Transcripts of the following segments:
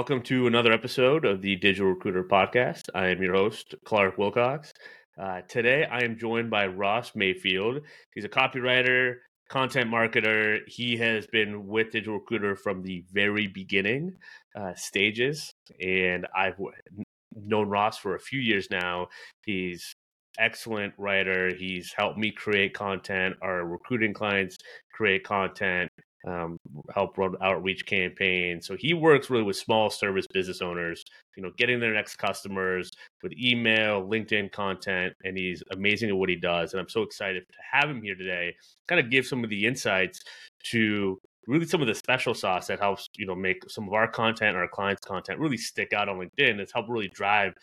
Welcome to another episode of the Digital Recruiter Podcast. I am your host, Clark Wilcox. Uh, today, I am joined by Ross Mayfield. He's a copywriter, content marketer. He has been with Digital Recruiter from the very beginning uh, stages, and I've known Ross for a few years now. He's excellent writer. He's helped me create content, our recruiting clients create content, um, help run outreach campaigns. So he works really with small service business owners, you know, getting their next customers with email, LinkedIn content, and he's amazing at what he does. And I'm so excited to have him here today, kind of give some of the insights to really some of the special sauce that helps you know make some of our content our clients content really stick out on linkedin it's helped really drive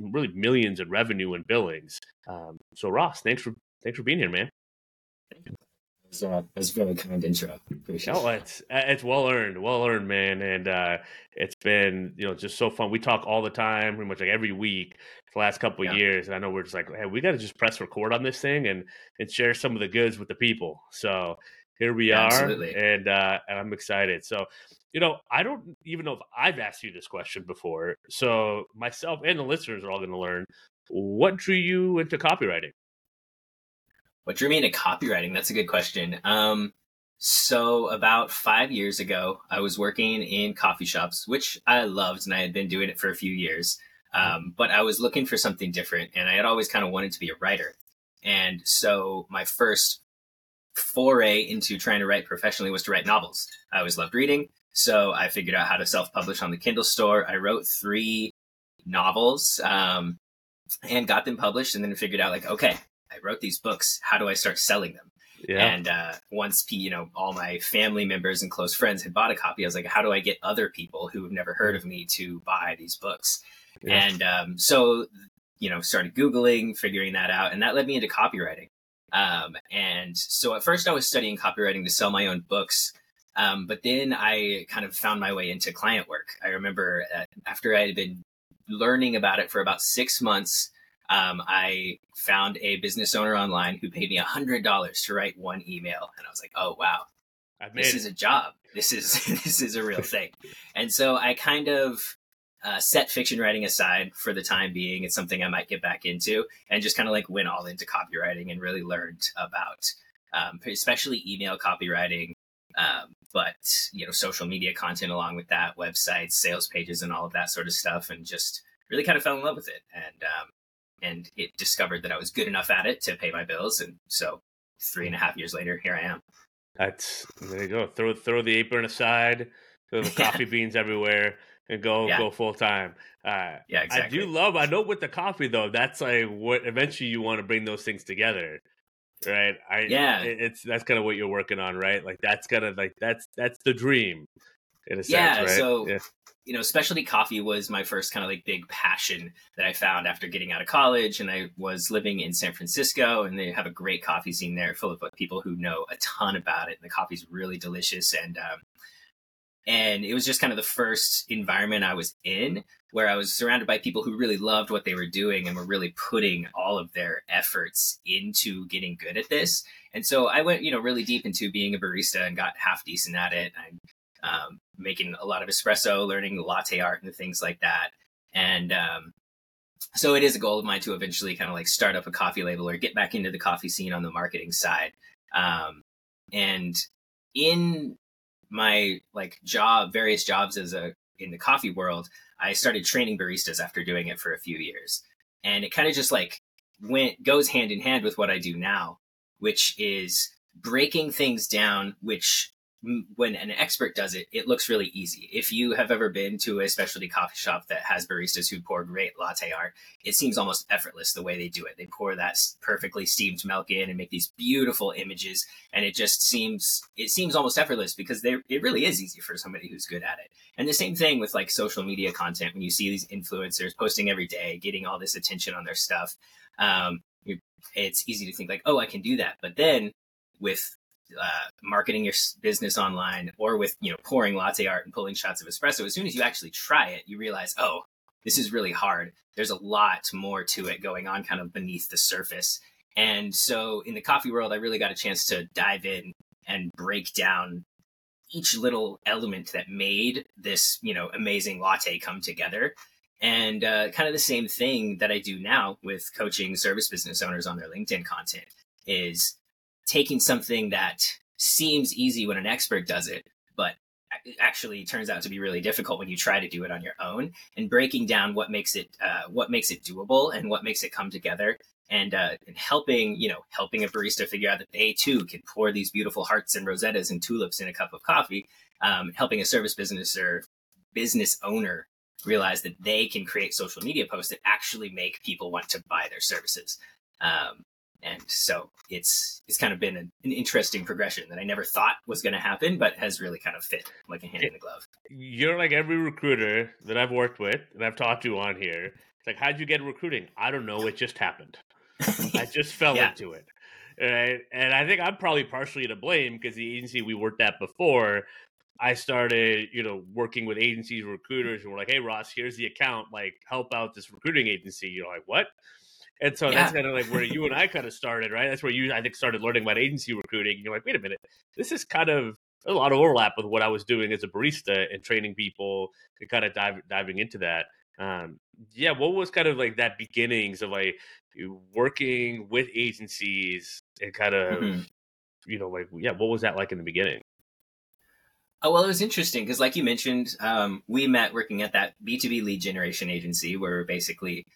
really millions in revenue and billings um, so ross thanks for thanks for being here man was, uh, that was very kind intro. Appreciate no, it's uh, it's well earned, well earned, man, and uh, it's been you know just so fun. We talk all the time, pretty much like every week for the last couple yeah. of years, and I know we're just like, hey, we got to just press record on this thing and and share some of the goods with the people. So here we yeah, are, absolutely. and uh, and I'm excited. So you know, I don't even know if I've asked you this question before. So myself and the listeners are all going to learn what drew you into copywriting. What drew me into copywriting? That's a good question. Um, so about five years ago, I was working in coffee shops, which I loved, and I had been doing it for a few years. Um, but I was looking for something different, and I had always kind of wanted to be a writer. And so my first foray into trying to write professionally was to write novels. I always loved reading, so I figured out how to self-publish on the Kindle store. I wrote three novels um, and got them published, and then figured out like, okay, I wrote these books. How do I start selling them? Yeah. And uh, once you know all my family members and close friends had bought a copy, I was like, how do I get other people who have never heard of me to buy these books? Yeah. And um, so you know, started googling, figuring that out, and that led me into copywriting. Um, and so at first I was studying copywriting to sell my own books. Um, but then I kind of found my way into client work. I remember uh, after I had been learning about it for about six months, um, I found a business owner online who paid me a hundred dollars to write one email, and I was like, "Oh wow, this is a job. This is this is a real thing." and so I kind of uh, set fiction writing aside for the time being. It's something I might get back into, and just kind of like went all into copywriting and really learned about, um, especially email copywriting. Um, but you know, social media content along with that, websites, sales pages, and all of that sort of stuff, and just really kind of fell in love with it. And um, and it discovered that I was good enough at it to pay my bills. And so three and a half years later, here I am. That's there you go. Throw throw the apron aside, throw the coffee beans everywhere, and go yeah. go full time. Uh, yeah, exactly. I do love. I know with the coffee though, that's like what eventually you want to bring those things together, right? I yeah. It's that's kind of what you're working on, right? Like that's kind of like that's that's the dream, in a sense, yeah, right? So yeah you know, specialty coffee was my first kind of like big passion that I found after getting out of college. And I was living in San Francisco, and they have a great coffee scene there, full of people who know a ton about it. And the coffee's really delicious, and um, and it was just kind of the first environment I was in where I was surrounded by people who really loved what they were doing and were really putting all of their efforts into getting good at this. And so I went, you know, really deep into being a barista and got half decent at it. I um, making a lot of espresso, learning latte art and things like that. And um, so it is a goal of mine to eventually kind of like start up a coffee label or get back into the coffee scene on the marketing side. Um, and in my like job, various jobs as a in the coffee world, I started training baristas after doing it for a few years, and it kind of just like went goes hand in hand with what I do now, which is breaking things down, which when an expert does it, it looks really easy. If you have ever been to a specialty coffee shop that has baristas who pour great latte art, it seems almost effortless the way they do it. They pour that perfectly steamed milk in and make these beautiful images, and it just seems it seems almost effortless because they it really is easy for somebody who's good at it. And the same thing with like social media content when you see these influencers posting every day, getting all this attention on their stuff. Um, it's easy to think like, oh, I can do that, but then with uh, marketing your business online or with you know pouring latte art and pulling shots of espresso as soon as you actually try it you realize oh this is really hard. There's a lot more to it going on kind of beneath the surface. And so in the coffee world i really got a chance to dive in and break down each little element that made this you know amazing latte come together. And uh, kind of the same thing that i do now with coaching service business owners on their linkedin content is taking something that seems easy when an expert does it but actually turns out to be really difficult when you try to do it on your own and breaking down what makes it uh, what makes it doable and what makes it come together and, uh, and helping you know helping a barista figure out that they too can pour these beautiful hearts and rosettas and tulips in a cup of coffee um, helping a service business or business owner realize that they can create social media posts that actually make people want to buy their services. Um, and so it's it's kind of been an, an interesting progression that I never thought was going to happen, but has really kind of fit like a hand in the glove. You're like every recruiter that I've worked with and I've talked to on here. It's like, how'd you get recruiting? I don't know. It just happened. I just fell yeah. into it. Right? And I think I'm probably partially to blame because the agency we worked at before, I started, you know, working with agencies, recruiters, and we're like, hey, Ross, here's the account. Like, help out this recruiting agency. You're like, what? And so yeah. that's kind of like where you and I kind of started, right? That's where you, I think, started learning about agency recruiting. And you're like, wait a minute, this is kind of a lot of overlap with what I was doing as a barista and training people and kind of dive, diving into that. Um, yeah, what was kind of like that beginnings of like working with agencies and kind of, mm-hmm. you know, like, yeah, what was that like in the beginning? Oh, well, it was interesting because, like you mentioned, um, we met working at that B2B lead generation agency where basically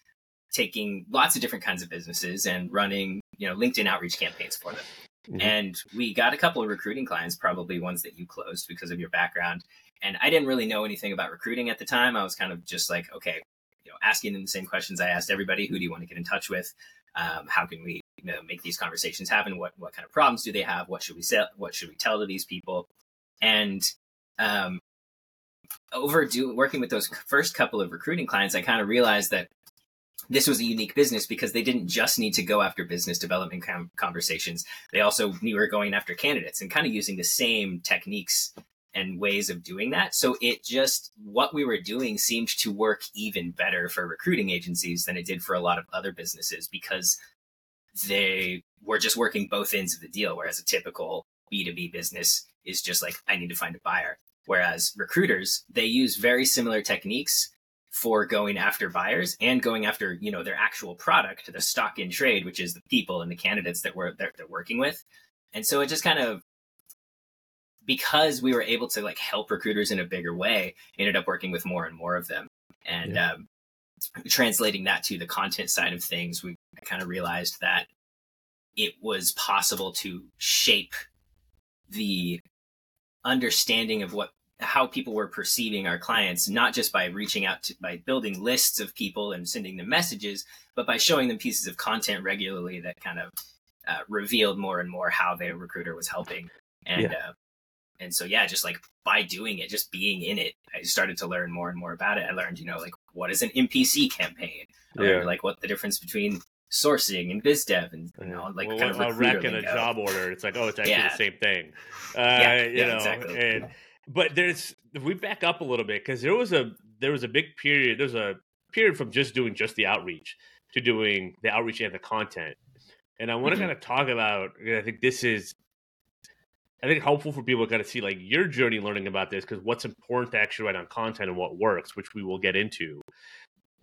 taking lots of different kinds of businesses and running, you know, LinkedIn outreach campaigns for them. Mm-hmm. And we got a couple of recruiting clients, probably ones that you closed because of your background. And I didn't really know anything about recruiting at the time. I was kind of just like, okay, you know, asking them the same questions I asked everybody. Who do you want to get in touch with? Um, how can we you know, make these conversations happen? What what kind of problems do they have? What should we sell? What should we tell to these people? And um, over do, working with those first couple of recruiting clients, I kind of realized that this was a unique business because they didn't just need to go after business development com- conversations. They also were going after candidates and kind of using the same techniques and ways of doing that. So it just, what we were doing seemed to work even better for recruiting agencies than it did for a lot of other businesses because they were just working both ends of the deal. Whereas a typical B2B business is just like, I need to find a buyer. Whereas recruiters, they use very similar techniques for going after buyers and going after you know their actual product the stock in trade which is the people and the candidates that we're they're, they're working with and so it just kind of because we were able to like help recruiters in a bigger way ended up working with more and more of them and yeah. um, translating that to the content side of things we kind of realized that it was possible to shape the understanding of what how people were perceiving our clients, not just by reaching out to, by building lists of people and sending them messages, but by showing them pieces of content regularly that kind of uh, revealed more and more how the recruiter was helping. And, yeah. uh, and so, yeah, just like by doing it, just being in it, I started to learn more and more about it. I learned, you know, like what is an MPC campaign? I yeah. like what the difference between sourcing and biz dev and you know like well, kind of a rec and a job order it's like oh it's actually yeah. the same thing uh, yeah, you yeah, know exactly. and but there's if we back up a little bit because there was a there was a big period there's a period from just doing just the outreach to doing the outreach and the content and i want to mm-hmm. kind of talk about i think this is i think helpful for people to kind of see like your journey learning about this because what's important to actually write on content and what works which we will get into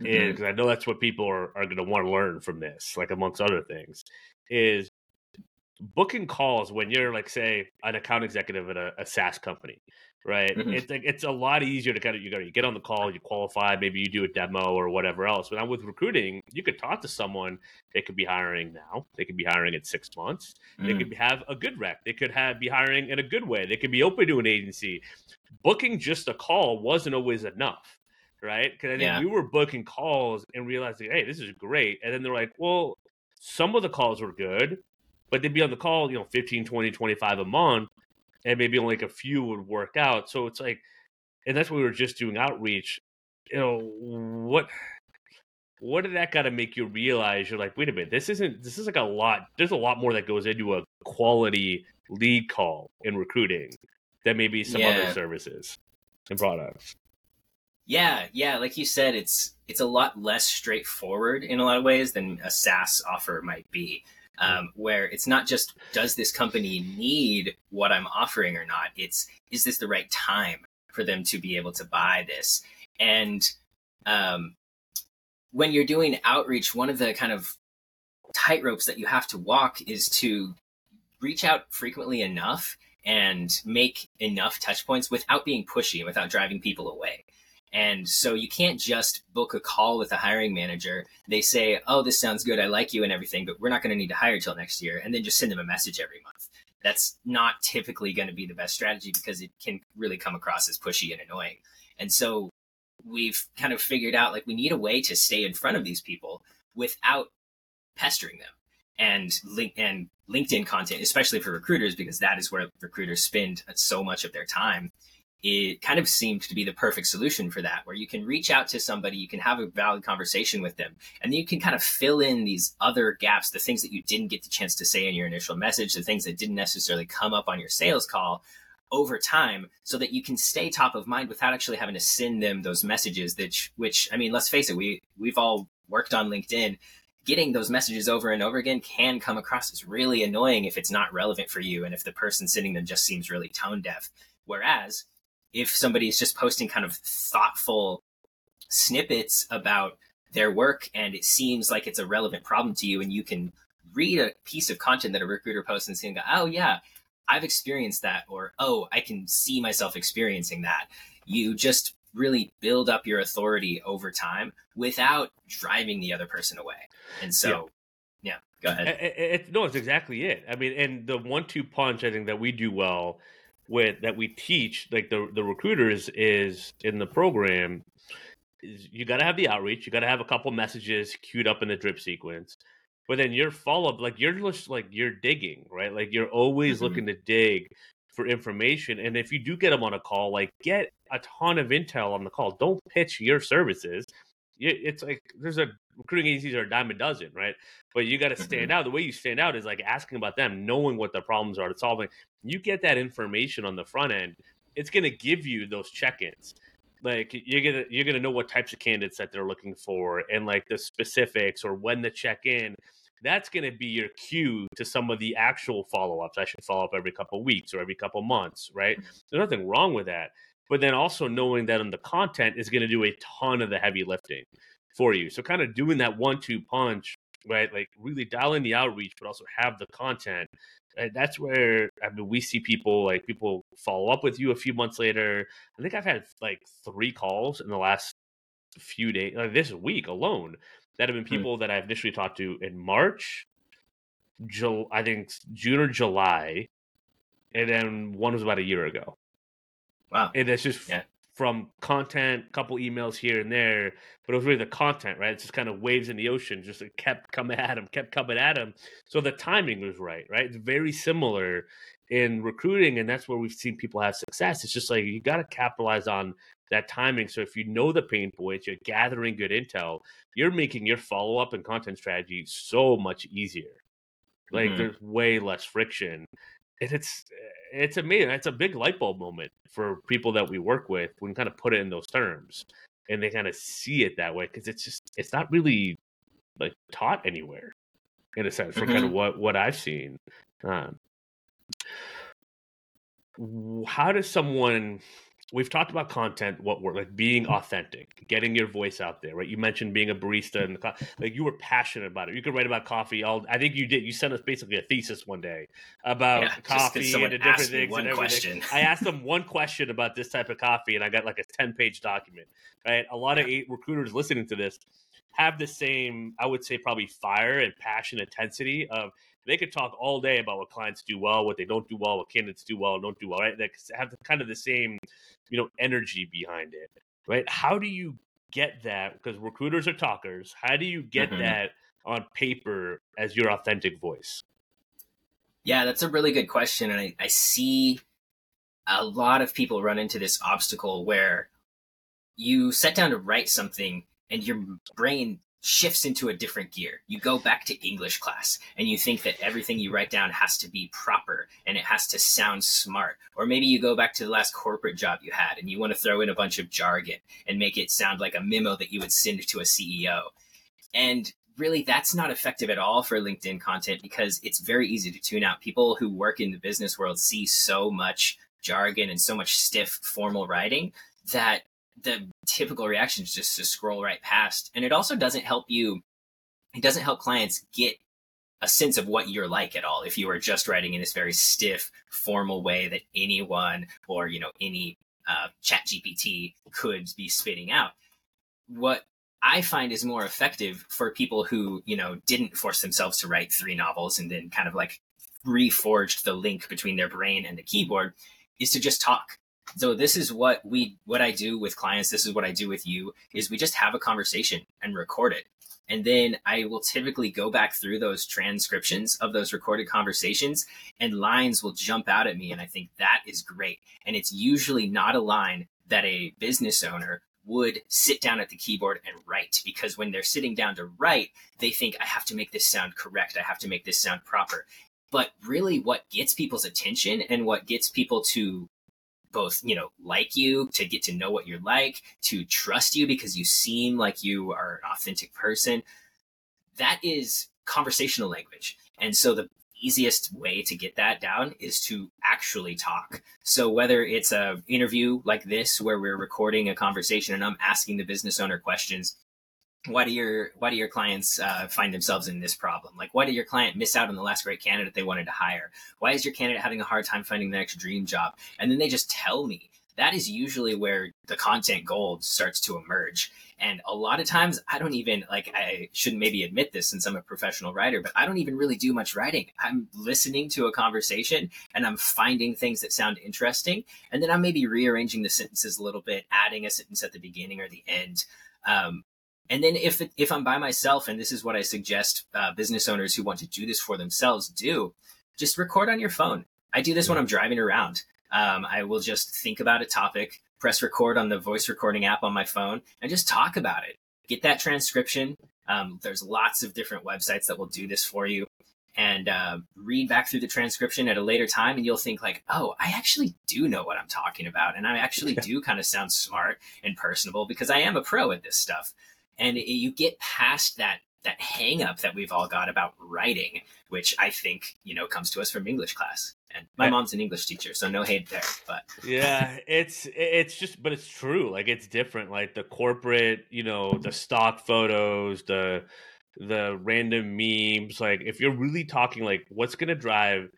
mm-hmm. and because i know that's what people are, are going to want to learn from this like amongst other things is booking calls when you're like say an account executive at a, a SaaS company right? Mm-hmm. It's like it's a lot easier to kind of you go you get on the call, you qualify, maybe you do a demo or whatever else. But now with recruiting, you could talk to someone. They could be hiring now. They could be hiring in six months. Mm-hmm. They could mm. have a good rec. They could have be hiring in a good way. They could be open to an agency. Booking just a call wasn't always enough. Right, because I think yeah. we were booking calls and realizing, hey, this is great. And then they're like, well, some of the calls were good, but they'd be on the call, you know, 15, 20, 25 a month and maybe only like a few would work out. So it's like, and that's what we were just doing outreach. You know what? What did that got to make you realize? You're like, wait a minute, this isn't. This is like a lot. There's a lot more that goes into a quality lead call in recruiting than maybe some yeah. other services and products. Yeah, yeah, like you said, it's it's a lot less straightforward in a lot of ways than a SaaS offer might be. Um, where it's not just does this company need what I'm offering or not. It's is this the right time for them to be able to buy this? And um, when you're doing outreach, one of the kind of tightropes that you have to walk is to reach out frequently enough and make enough touch points without being pushy, without driving people away. And so you can't just book a call with a hiring manager. They say, "Oh, this sounds good. I like you and everything, but we're not going to need to hire till next year." And then just send them a message every month. That's not typically going to be the best strategy because it can really come across as pushy and annoying. And so we've kind of figured out like we need a way to stay in front of these people without pestering them. And link and LinkedIn content, especially for recruiters, because that is where recruiters spend so much of their time it kind of seemed to be the perfect solution for that, where you can reach out to somebody, you can have a valid conversation with them, and then you can kind of fill in these other gaps, the things that you didn't get the chance to say in your initial message, the things that didn't necessarily come up on your sales call over time so that you can stay top of mind without actually having to send them those messages that which I mean let's face it we we've all worked on LinkedIn. Getting those messages over and over again can come across as really annoying if it's not relevant for you and if the person sending them just seems really tone deaf. Whereas if somebody is just posting kind of thoughtful snippets about their work and it seems like it's a relevant problem to you and you can read a piece of content that a recruiter posts and say, oh yeah, I've experienced that, or oh, I can see myself experiencing that. You just really build up your authority over time without driving the other person away. And so, yeah, yeah go ahead. It, it, no, it's exactly it. I mean, and the one-two punch I think that we do well with that we teach like the the recruiters is in the program is you got to have the outreach you got to have a couple messages queued up in the drip sequence but then your follow-up like you're just like you're digging right like you're always mm-hmm. looking to dig for information and if you do get them on a call like get a ton of intel on the call don't pitch your services it's like there's a recruiting agencies are a dime a dozen, right? But you got to stand mm-hmm. out. The way you stand out is like asking about them, knowing what their problems are, solving. You get that information on the front end. It's going to give you those check-ins. Like you're gonna you're gonna know what types of candidates that they're looking for, and like the specifics or when to check in. That's going to be your cue to some of the actual follow-ups. I should follow up every couple weeks or every couple months, right? Mm-hmm. There's nothing wrong with that but then also knowing that on the content is going to do a ton of the heavy lifting for you. So kind of doing that one two punch, right? Like really dialing the outreach, but also have the content. And that's where I mean we see people like people follow up with you a few months later. I think I've had like three calls in the last few days, like this week alone, that have been hmm. people mm. that I've initially talked to in March, July, I think June or July, and then one was about a year ago. Wow. And it's just yeah. From content, couple emails here and there, but it was really the content, right? It's just kind of waves in the ocean, just it kept coming at him, kept coming at him. So the timing was right, right? It's very similar in recruiting, and that's where we've seen people have success. It's just like you got to capitalize on that timing. So if you know the pain points, you're gathering good intel, you're making your follow up and content strategy so much easier. Like mm-hmm. there's way less friction and it's it's amazing. It's a big light bulb moment for people that we work with when kind of put it in those terms, and they kind of see it that way because it's just it's not really like taught anywhere in a sense for mm-hmm. kind of what what I've seen. Um, how does someone we've talked about content, what we're like being authentic, getting your voice out there, right? You mentioned being a barista and like you were passionate about it. You could write about coffee. All I think you did. You sent us basically a thesis one day about yeah, coffee and the different things and everything. Question. I asked them one question about this type of coffee, and I got like a ten page document. Right? A lot of recruiters listening to this have the same, I would say, probably fire and passion, intensity of they could talk all day about what clients do well, what they don't do well, what candidates do well, don't do well, right? They have kind of the same, you know, energy behind it, right? How do you get that? Because recruiters are talkers. How do you get mm-hmm. that on paper as your authentic voice? Yeah, that's a really good question. And I, I see a lot of people run into this obstacle where you set down to write something and your brain shifts into a different gear. You go back to English class and you think that everything you write down has to be proper and it has to sound smart. Or maybe you go back to the last corporate job you had and you want to throw in a bunch of jargon and make it sound like a memo that you would send to a CEO. And really that's not effective at all for LinkedIn content because it's very easy to tune out. People who work in the business world see so much jargon and so much stiff formal writing that the typical reaction is just to scroll right past. And it also doesn't help you, it doesn't help clients get a sense of what you're like at all if you are just writing in this very stiff formal way that anyone or you know any uh, chat gpt could be spitting out what I find is more effective for people who, you know, didn't force themselves to write three novels and then kind of like reforged the link between their brain and the keyboard is to just talk. So this is what we what I do with clients, this is what I do with you is we just have a conversation and record it. And then I will typically go back through those transcriptions of those recorded conversations and lines will jump out at me and I think that is great. And it's usually not a line that a business owner would sit down at the keyboard and write because when they're sitting down to write, they think, I have to make this sound correct. I have to make this sound proper. But really, what gets people's attention and what gets people to both, you know, like you, to get to know what you're like, to trust you because you seem like you are an authentic person, that is conversational language. And so the easiest way to get that down is to actually talk. So whether it's a interview like this where we're recording a conversation and I'm asking the business owner questions, why do your why do your clients uh, find themselves in this problem? Like, why did your client miss out on the last great candidate they wanted to hire? Why is your candidate having a hard time finding the next dream job? And then they just tell me. That is usually where the content gold starts to emerge. And a lot of times I don't even like, I shouldn't maybe admit this since I'm a professional writer, but I don't even really do much writing. I'm listening to a conversation and I'm finding things that sound interesting. And then I'm maybe rearranging the sentences a little bit, adding a sentence at the beginning or the end. Um, and then if if I'm by myself, and this is what I suggest uh, business owners who want to do this for themselves do, just record on your phone. I do this when I'm driving around. Um, I will just think about a topic, press record on the voice recording app on my phone and just talk about it. Get that transcription. Um, there's lots of different websites that will do this for you and uh, read back through the transcription at a later time and you'll think like oh i actually do know what i'm talking about and i actually do kind of sound smart and personable because i am a pro at this stuff and it, you get past that that hang up that we've all got about writing which i think you know comes to us from english class and my mom's an English teacher, so no hate there. But yeah, it's it's just, but it's true. Like it's different. Like the corporate, you know, the stock photos, the the random memes. Like if you're really talking, like what's gonna drive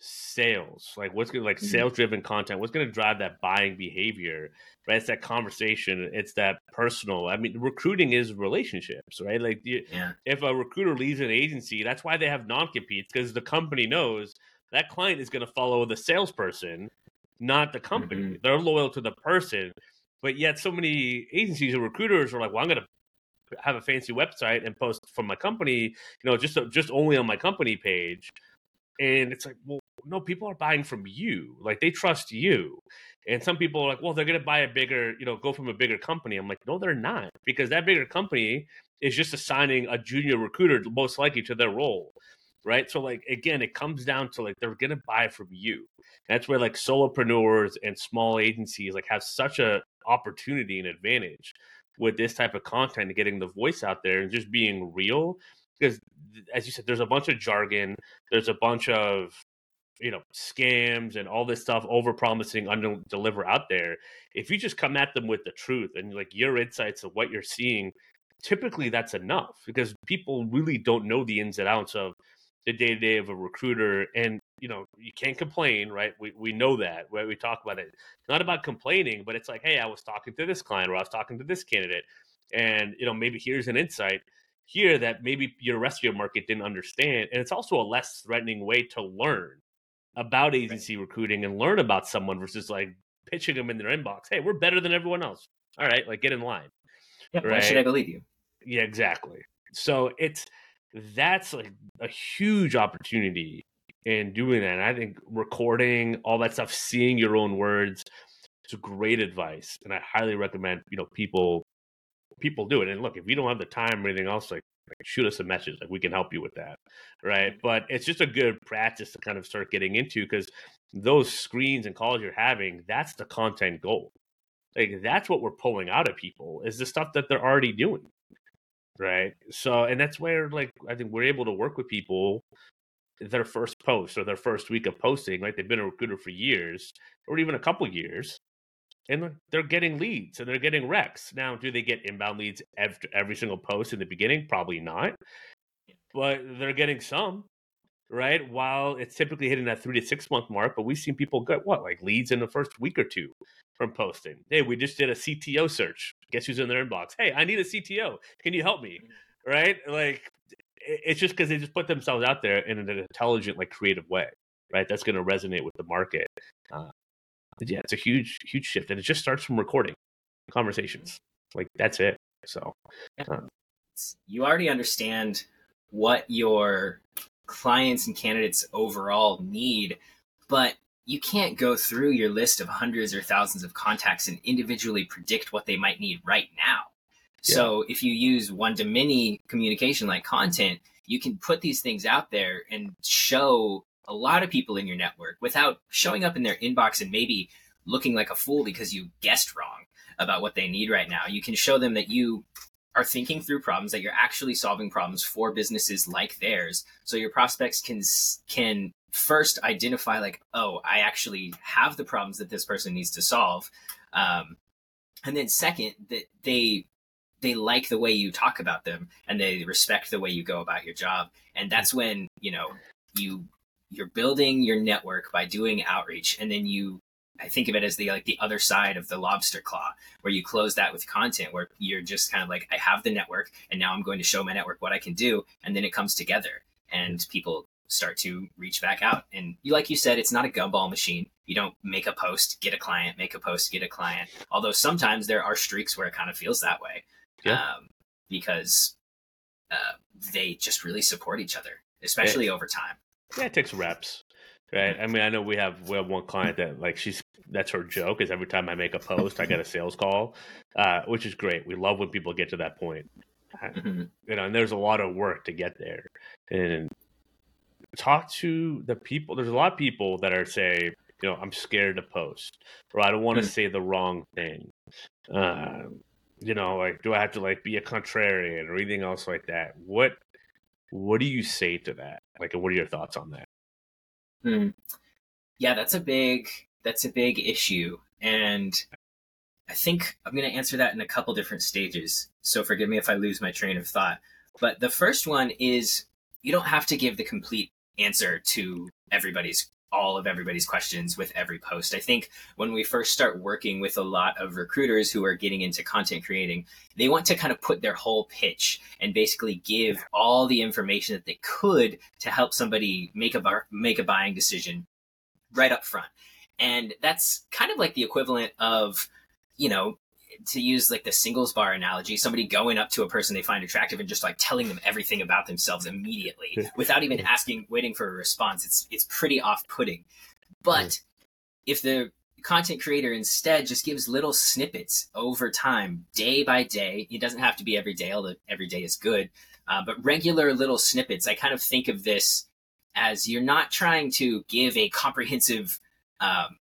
sales? Like what's gonna like mm-hmm. sales driven content? What's gonna drive that buying behavior? Right? It's that conversation. It's that personal. I mean, recruiting is relationships, right? Like you, yeah. if a recruiter leaves an agency, that's why they have non competes because the company knows that client is going to follow the salesperson, not the company. Mm-hmm. They're loyal to the person. But yet, so many agencies and recruiters are like, "Well, I'm going to have a fancy website and post from my company, you know, just just only on my company page." And it's like, well, no, people are buying from you. Like they trust you. And some people are like, well, they're going to buy a bigger, you know, go from a bigger company. I'm like, no, they're not, because that bigger company is just assigning a junior recruiter most likely to their role right? So like again, it comes down to like they're gonna buy from you. That's where like solopreneurs and small agencies like have such a opportunity and advantage with this type of content and getting the voice out there and just being real. Because as you said, there's a bunch of jargon, there's a bunch of you know scams and all this stuff over promising under deliver out there if you just come at them with the truth and like your insights of what you're seeing typically that's enough because people really don't know the ins and outs of the day to day of a recruiter. And you know, you can't complain, right? We we know that. Right? We talk about it. It's not about complaining, but it's like, hey, I was talking to this client or I was talking to this candidate, and you know, maybe here's an insight here that maybe your rest of your market didn't understand. And it's also a less threatening way to learn about agency right. recruiting and learn about someone versus like pitching them in their inbox. Hey, we're better than everyone else. All right, like get in line. Yeah, right? Why should I believe you? Yeah, exactly. So it's that's like a huge opportunity in doing that. And I think recording all that stuff, seeing your own words, it's great advice. And I highly recommend, you know, people people do it. And look, if you don't have the time or anything else, like, like shoot us a message. Like we can help you with that. Right. Mm-hmm. But it's just a good practice to kind of start getting into because those screens and calls you're having, that's the content goal. Like that's what we're pulling out of people is the stuff that they're already doing right? So, and that's where like I think we're able to work with people their first post or their first week of posting, like they've been a recruiter for years or even a couple years, and they're getting leads and they're getting recs. Now, do they get inbound leads every, every single post in the beginning? Probably not, but they're getting some, right? While it's typically hitting that three to six month mark, but we've seen people get what, like leads in the first week or two from posting. Hey, we just did a CTO search. Guess who's in their inbox? Hey, I need a CTO. Can you help me? Mm-hmm. Right? Like, it's just because they just put themselves out there in an intelligent, like creative way, right? That's going to resonate with the market. Uh, yeah, it's a huge, huge shift, and it just starts from recording conversations. Like that's it. So, uh, you already understand what your clients and candidates overall need, but you can't go through your list of hundreds or thousands of contacts and individually predict what they might need right now. Yeah. So if you use one to many communication like content, you can put these things out there and show a lot of people in your network without showing up in their inbox and maybe looking like a fool because you guessed wrong about what they need right now. You can show them that you are thinking through problems that you're actually solving problems for businesses like theirs. So your prospects can can first identify like oh i actually have the problems that this person needs to solve. Um, and then second that they they like the way you talk about them and they respect the way you go about your job. And that's when you know you you're building your network by doing outreach and then you I think of it as the like the other side of the lobster claw, where you close that with content, where you're just kind of like, I have the network, and now I'm going to show my network what I can do, and then it comes together, and people start to reach back out. And you, like you said, it's not a gumball machine. You don't make a post, get a client, make a post, get a client. Although sometimes there are streaks where it kind of feels that way yeah. um, because uh, they just really support each other, especially over time. Yeah, it takes reps, right? I mean, I know we have we have one client that like she's that's her joke is every time I make a post, I get a sales call, uh, which is great. We love when people get to that point, uh, mm-hmm. you know. And there's a lot of work to get there, and talk to the people. There's a lot of people that are say, you know, I'm scared to post, or I don't want to mm-hmm. say the wrong thing. Uh, you know, like do I have to like be a contrarian or anything else like that? What what do you say to that? Like, what are your thoughts on that? Hmm. Yeah, that's a big that's a big issue, and I think I'm going to answer that in a couple different stages. So forgive me if I lose my train of thought. But the first one is you don't have to give the complete answer to everybody's all of everybody's questions with every post. I think when we first start working with a lot of recruiters who are getting into content creating, they want to kind of put their whole pitch and basically give all the information that they could to help somebody make a bar, make a buying decision right up front. And that's kind of like the equivalent of, you know, to use like the singles bar analogy, somebody going up to a person they find attractive and just like telling them everything about themselves immediately without even asking, waiting for a response. It's it's pretty off putting. But if the content creator instead just gives little snippets over time, day by day, it doesn't have to be every day, although every day is good. Uh, but regular little snippets, I kind of think of this as you're not trying to give a comprehensive um,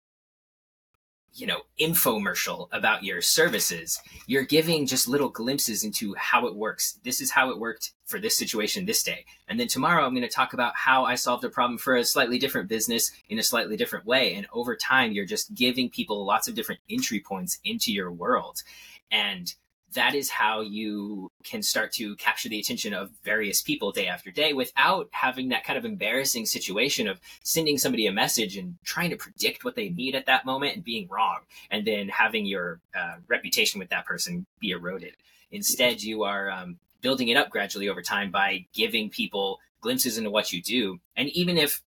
you know infomercial about your services you're giving just little glimpses into how it works. This is how it worked for this situation this day. And then tomorrow i'm going to talk about how i solved a problem for a slightly different business in a slightly different way. And over time you're just giving people lots of different entry points into your world. And that is how you can start to capture the attention of various people day after day without having that kind of embarrassing situation of sending somebody a message and trying to predict what they need at that moment and being wrong and then having your uh, reputation with that person be eroded. Instead you are um, building it up gradually over time by giving people glimpses into what you do. And even if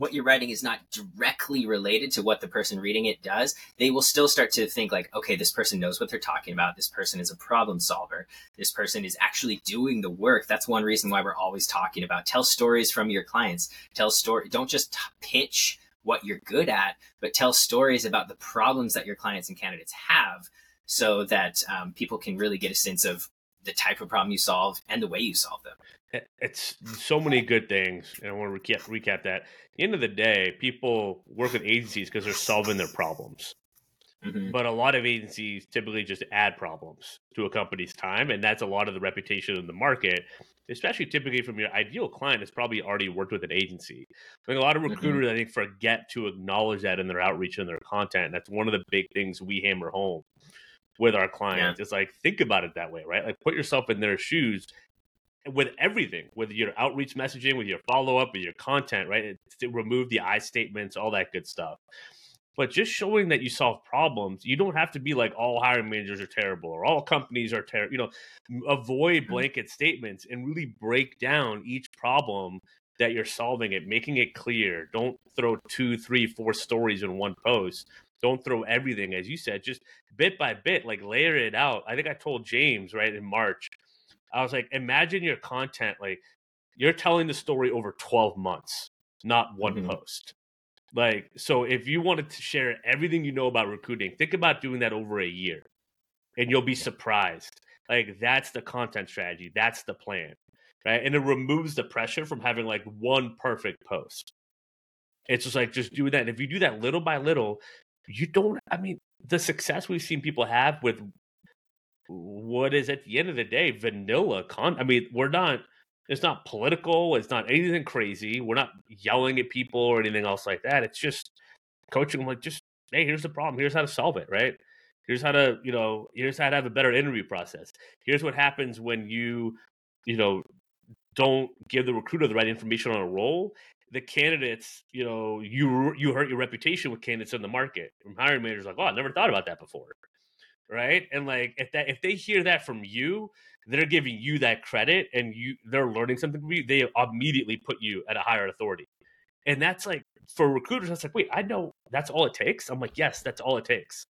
what you're writing is not directly related to what the person reading it does, they will still start to think like, okay, this person knows what they're talking about. This person is a problem solver. This person is actually doing the work. That's one reason why we're always talking about tell stories from your clients. Tell story. Don't just pitch what you're good at, but tell stories about the problems that your clients and candidates have so that um, people can really get a sense of the type of problem you solve and the way you solve them it's so many good things and i want to recap, recap that At the end of the day people work with agencies because they're solving their problems Mm-hmm. But a lot of agencies typically just add problems to a company's time, and that's a lot of the reputation in the market. Especially typically from your ideal client has probably already worked with an agency. I think a lot of mm-hmm. recruiters, mm-hmm. I think, forget to acknowledge that in their outreach and their content. That's one of the big things we hammer home with our clients. Yeah. It's like think about it that way, right? Like put yourself in their shoes with everything, with your outreach messaging, with your follow up, with your content, right? to remove the I statements, all that good stuff. But just showing that you solve problems, you don't have to be like all hiring managers are terrible or all companies are terrible. You know, avoid mm-hmm. blanket statements and really break down each problem that you're solving it, making it clear. Don't throw two, three, four stories in one post. Don't throw everything, as you said, just bit by bit, like layer it out. I think I told James right in March I was like, imagine your content like you're telling the story over 12 months, not one mm-hmm. post. Like, so if you wanted to share everything you know about recruiting, think about doing that over a year and you'll be surprised. Like, that's the content strategy, that's the plan, right? And it removes the pressure from having like one perfect post. It's just like, just doing that. And if you do that little by little, you don't, I mean, the success we've seen people have with what is at the end of the day vanilla con i mean we're not it's not political it's not anything crazy we're not yelling at people or anything else like that it's just coaching like just hey here's the problem here's how to solve it right? Here's how to you know here's how to have a better interview process. Here's what happens when you you know don't give the recruiter the right information on a role. The candidates you know you you hurt your reputation with candidates in the market. From hiring managers like oh i never thought about that before right? And like if that if they hear that from you, they're giving you that credit and you they're learning something from you, they immediately put you at a higher authority. And that's like for recruiters, that's like, wait, I know that's all it takes. I'm like, yes, that's all it takes.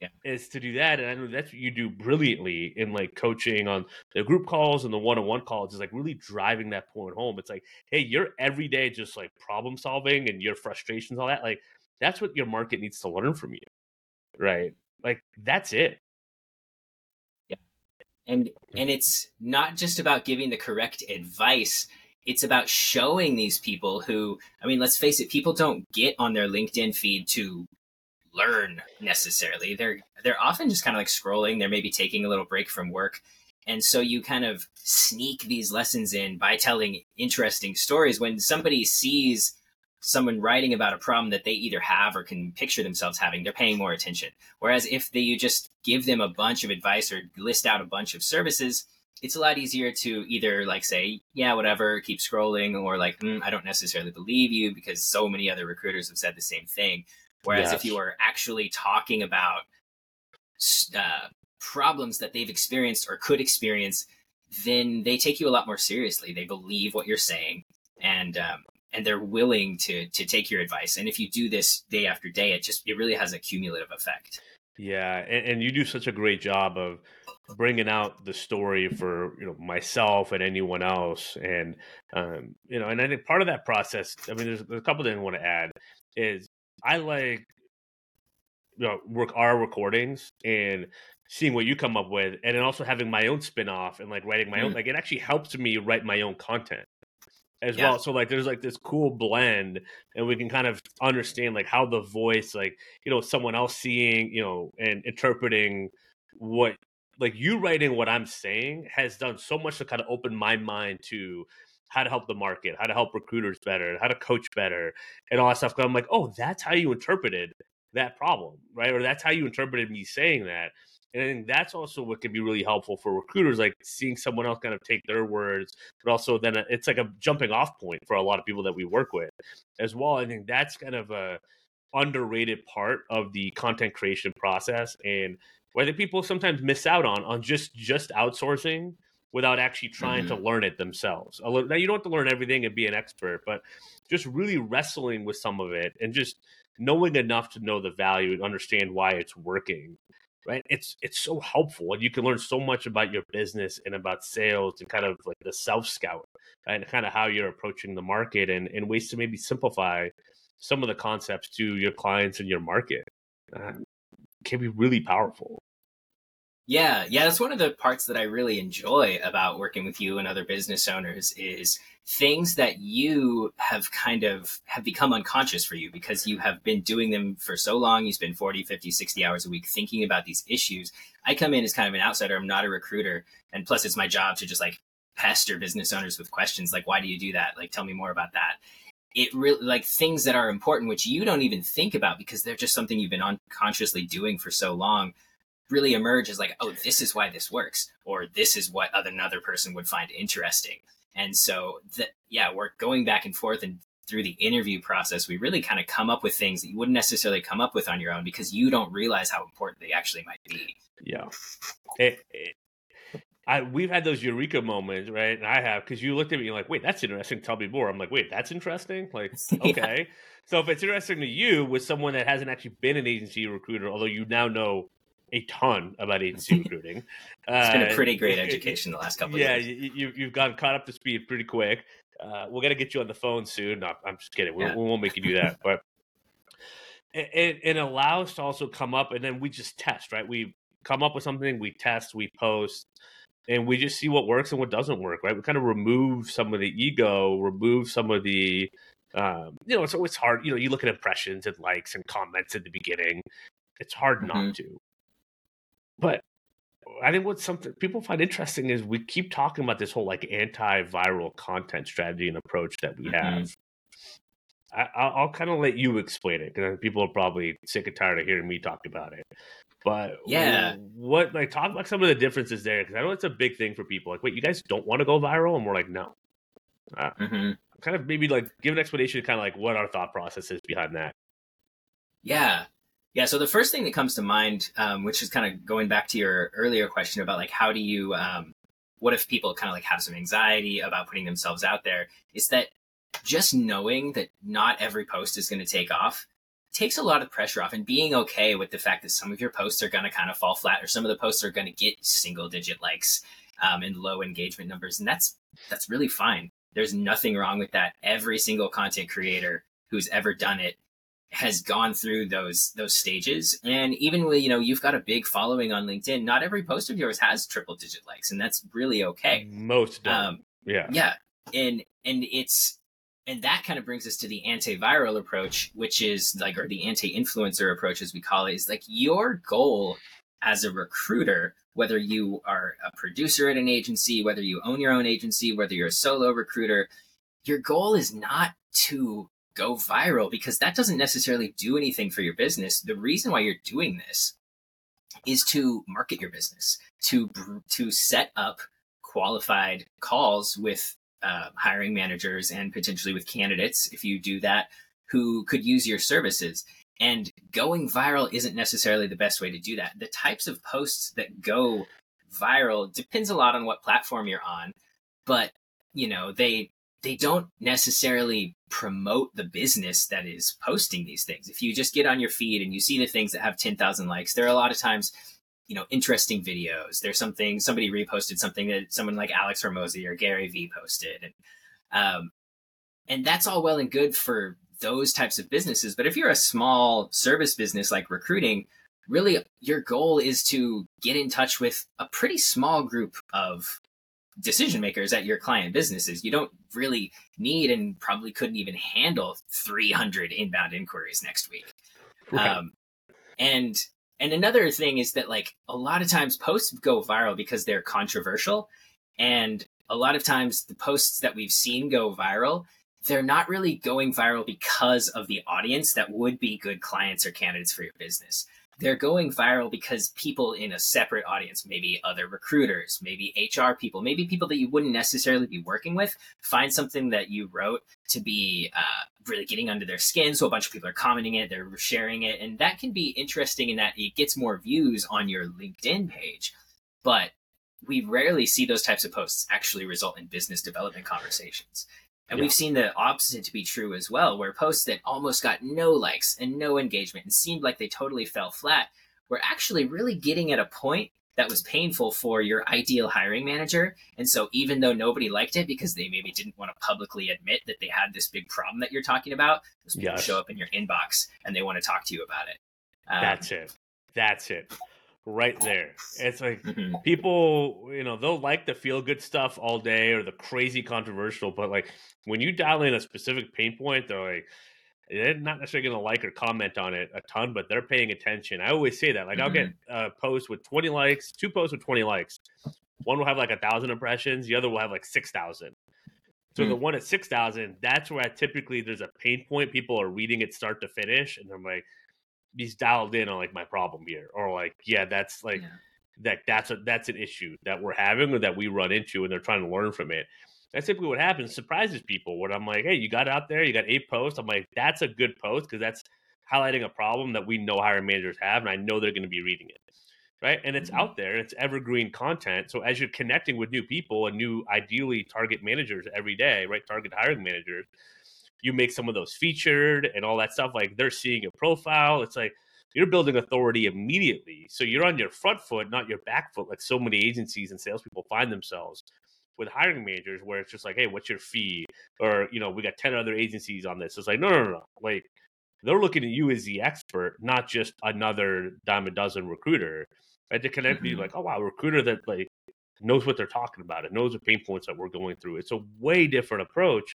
Yeah. Is to do that. And I know that's what you do brilliantly in like coaching on the group calls and the one on one calls is like really driving that point home. It's like, hey, you're every day just like problem solving and your frustrations, all that. Like that's what your market needs to learn from you. Right. Like that's it. Yeah. And and it's not just about giving the correct advice. It's about showing these people who I mean, let's face it, people don't get on their LinkedIn feed to learn necessarily. They're they're often just kind of like scrolling, they're maybe taking a little break from work. And so you kind of sneak these lessons in by telling interesting stories. When somebody sees someone writing about a problem that they either have or can picture themselves having, they're paying more attention. Whereas if they, you just give them a bunch of advice or list out a bunch of services, it's a lot easier to either like say, yeah, whatever, keep scrolling, or like, mm, I don't necessarily believe you because so many other recruiters have said the same thing. Whereas yes. if you are actually talking about uh, problems that they've experienced or could experience, then they take you a lot more seriously. They believe what you're saying, and um, and they're willing to to take your advice. And if you do this day after day, it just it really has a cumulative effect. Yeah, and, and, you do such a great job of bringing out the story for you know myself and anyone else, and um, you know, and I think part of that process. I mean, there's, there's a couple things I want to add. Is I like you know work our recordings and seeing what you come up with, and then also having my own spin off and like writing my mm. own. Like it actually helps me write my own content as yeah. well. So like there's like this cool blend and we can kind of understand like how the voice like, you know, someone else seeing, you know, and interpreting what like you writing what I'm saying has done so much to kind of open my mind to how to help the market, how to help recruiters better, how to coach better, and all that stuff. I'm like, oh, that's how you interpreted that problem, right? Or that's how you interpreted me saying that. And I think that's also what can be really helpful for recruiters, like seeing someone else kind of take their words, but also then it's like a jumping off point for a lot of people that we work with as well. I think that's kind of a underrated part of the content creation process and whether people sometimes miss out on on just just outsourcing without actually trying mm-hmm. to learn it themselves. Now you don't have to learn everything and be an expert, but just really wrestling with some of it and just knowing enough to know the value and understand why it's working right? It's it's so helpful and you can learn so much about your business and about sales and kind of like the self scout and kind of how you're approaching the market and, and ways to maybe simplify some of the concepts to your clients and your market uh, can be really powerful Yeah, yeah, that's one of the parts that I really enjoy about working with you and other business owners is things that you have kind of have become unconscious for you because you have been doing them for so long you spend 40 50 60 hours a week thinking about these issues. I come in as kind of an outsider i'm not a recruiter and plus it's my job to just like pester business owners with questions like why do you do that? Like tell me more about that. It really like things that are important which you don't even think about because they're just something you've been unconsciously doing for so long really emerge as like oh this is why this works or this is what other another person would find interesting and so that yeah we're going back and forth and through the interview process we really kind of come up with things that you wouldn't necessarily come up with on your own because you don't realize how important they actually might be yeah it, it, I we've had those eureka moments, right? And I have because you looked at me like, wait, that's interesting. Tell me more. I'm like, wait, that's interesting. Like, okay. yeah. So if it's interesting to you with someone that hasn't actually been an agency recruiter, although you now know a ton about agency recruiting, it's been a uh, pretty great education the last couple. Yeah, years. You, you, you've gotten caught up to speed pretty quick. Uh, we're gonna get you on the phone soon. No, I'm just kidding. We, yeah. we won't make you do that, but it, it allows to also come up, and then we just test. Right? We come up with something, we test, we post and we just see what works and what doesn't work, right? We kind of remove some of the ego, remove some of the, um, you know, it's always hard. You know, you look at impressions and likes and comments at the beginning. It's hard mm-hmm. not to. But I think what something people find interesting is we keep talking about this whole like anti-viral content strategy and approach that we mm-hmm. have. I, will kind of let you explain it because people are probably sick and tired of hearing me talk about it. But yeah, what like talk about some of the differences there because I know it's a big thing for people. Like, wait, you guys don't want to go viral, and we're like, no. Uh, mm-hmm. Kind of maybe like give an explanation, kind of like what our thought process is behind that. Yeah, yeah. So the first thing that comes to mind, um, which is kind of going back to your earlier question about like how do you, um, what if people kind of like have some anxiety about putting themselves out there, is that just knowing that not every post is going to take off takes a lot of pressure off and being okay with the fact that some of your posts are going to kind of fall flat or some of the posts are going to get single digit likes um, and low engagement numbers and that's that's really fine there's nothing wrong with that every single content creator who's ever done it has gone through those those stages. And even with you know you've got a big following on linkedin not every post of yours has triple digit likes and that's really okay. Most um, yeah. yeah. And and it's and that kind of brings us to the antiviral approach, which is like, or the anti influencer approach, as we call it, is like your goal as a recruiter, whether you are a producer at an agency, whether you own your own agency, whether you're a solo recruiter, your goal is not to go viral because that doesn't necessarily do anything for your business. The reason why you're doing this is to market your business, to to set up qualified calls with uh, hiring managers and potentially with candidates, if you do that, who could use your services. And going viral isn't necessarily the best way to do that. The types of posts that go viral depends a lot on what platform you're on, but you know, they they don't necessarily promote the business that is posting these things. If you just get on your feed and you see the things that have 10,000 likes, there are a lot of times you know interesting videos there's something somebody reposted something that someone like alex Hormozi or gary vee posted and um and that's all well and good for those types of businesses but if you're a small service business like recruiting really your goal is to get in touch with a pretty small group of decision makers at your client businesses you don't really need and probably couldn't even handle 300 inbound inquiries next week right. um, and and another thing is that like a lot of times posts go viral because they're controversial. And a lot of times the posts that we've seen go viral, they're not really going viral because of the audience that would be good clients or candidates for your business they're going viral because people in a separate audience, maybe other recruiters, maybe HR people, maybe people that you wouldn't necessarily be working with, find something that you wrote to be uh, really getting under their skin. So a bunch of people are commenting it, they're sharing it, and that can be interesting in that it gets more views on your LinkedIn page. But we rarely see those types of posts actually result in business development conversations. And yeah. we've seen the opposite to be true as well, where posts that almost got no likes and no engagement and seemed like they totally fell flat were actually really getting at a point that was painful for your ideal hiring manager. And so even though nobody liked it because they maybe didn't want to publicly admit that they had this big problem that you're talking about, those people yes. show up in your inbox and they want to talk to you about it. Um, That's it. That's it. Right there. It's like Mm-hmm. people, you know, they'll like the feel good stuff all day or the crazy controversial, but like when you dial in a specific pain point, they're like, they're not necessarily going to like or comment on it a ton, but they're paying attention. I always say that. Like, I'll get a post with 20 likes, two posts with 20 likes. One will have like a thousand impressions, the other will have like 6,000. So the one at 6,000, that's where I typically there's a pain point. People are reading it start to finish, and I'm like, he's dialed in on like my problem here, or like, yeah, that's like Yeah. that that's a that's an issue that we're having or that we run into, and they're trying to learn from it. That's typically what happens. Surprises people when I'm like, hey, you got out there, you got eight posts. I'm like, that's a good post because that's highlighting a problem that we know hiring managers have, and I know they're going to be reading it. Right. And it's Mhm. out there, it's evergreen content. So as you're connecting with new people and new, ideally, target managers every day, right? Target hiring managers, you make some of those featured and all that stuff. Like they're seeing your profile. It's like you're building authority immediately. So you're on your front foot, not your back foot, like so many agencies and salespeople find themselves with hiring managers where it's just like, hey, what's your fee? Or, you know, we got 10 other agencies on this. It's like, no, no, no, no. Like they're looking at you as the expert, not just another dime a dozen recruiter. Right? To connect with you mm-hmm. like, oh wow, recruiter that like knows what they're talking about. It knows the pain points that we're going through. It's a way different approach.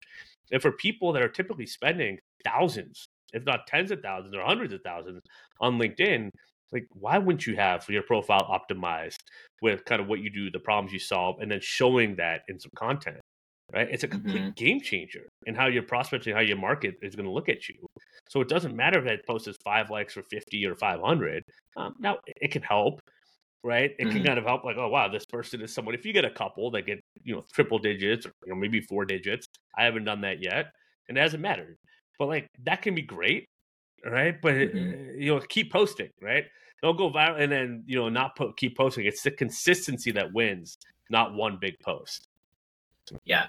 And for people that are typically spending thousands, if not tens of thousands or hundreds of thousands on LinkedIn, like why wouldn't you have your profile optimized with kind of what you do, the problems you solve, and then showing that in some content? Right? It's a complete Mhm. game changer in how your prospects and how your market is going to look at you. So it doesn't matter if that post is five likes or 50 or 500. Um, now, it can help, right? It can Mhm. kind of help, like, oh, wow, this person is someone. If you get a couple that get, you know, triple digits or you know, maybe four digits, I haven't done that yet, and it hasn't mattered. But like, that can be great, right? But, Mhm. uh, you know, keep posting, right? Don't go viral and then, you know, not po- keep posting. It's the consistency that wins, not one big post. Yeah.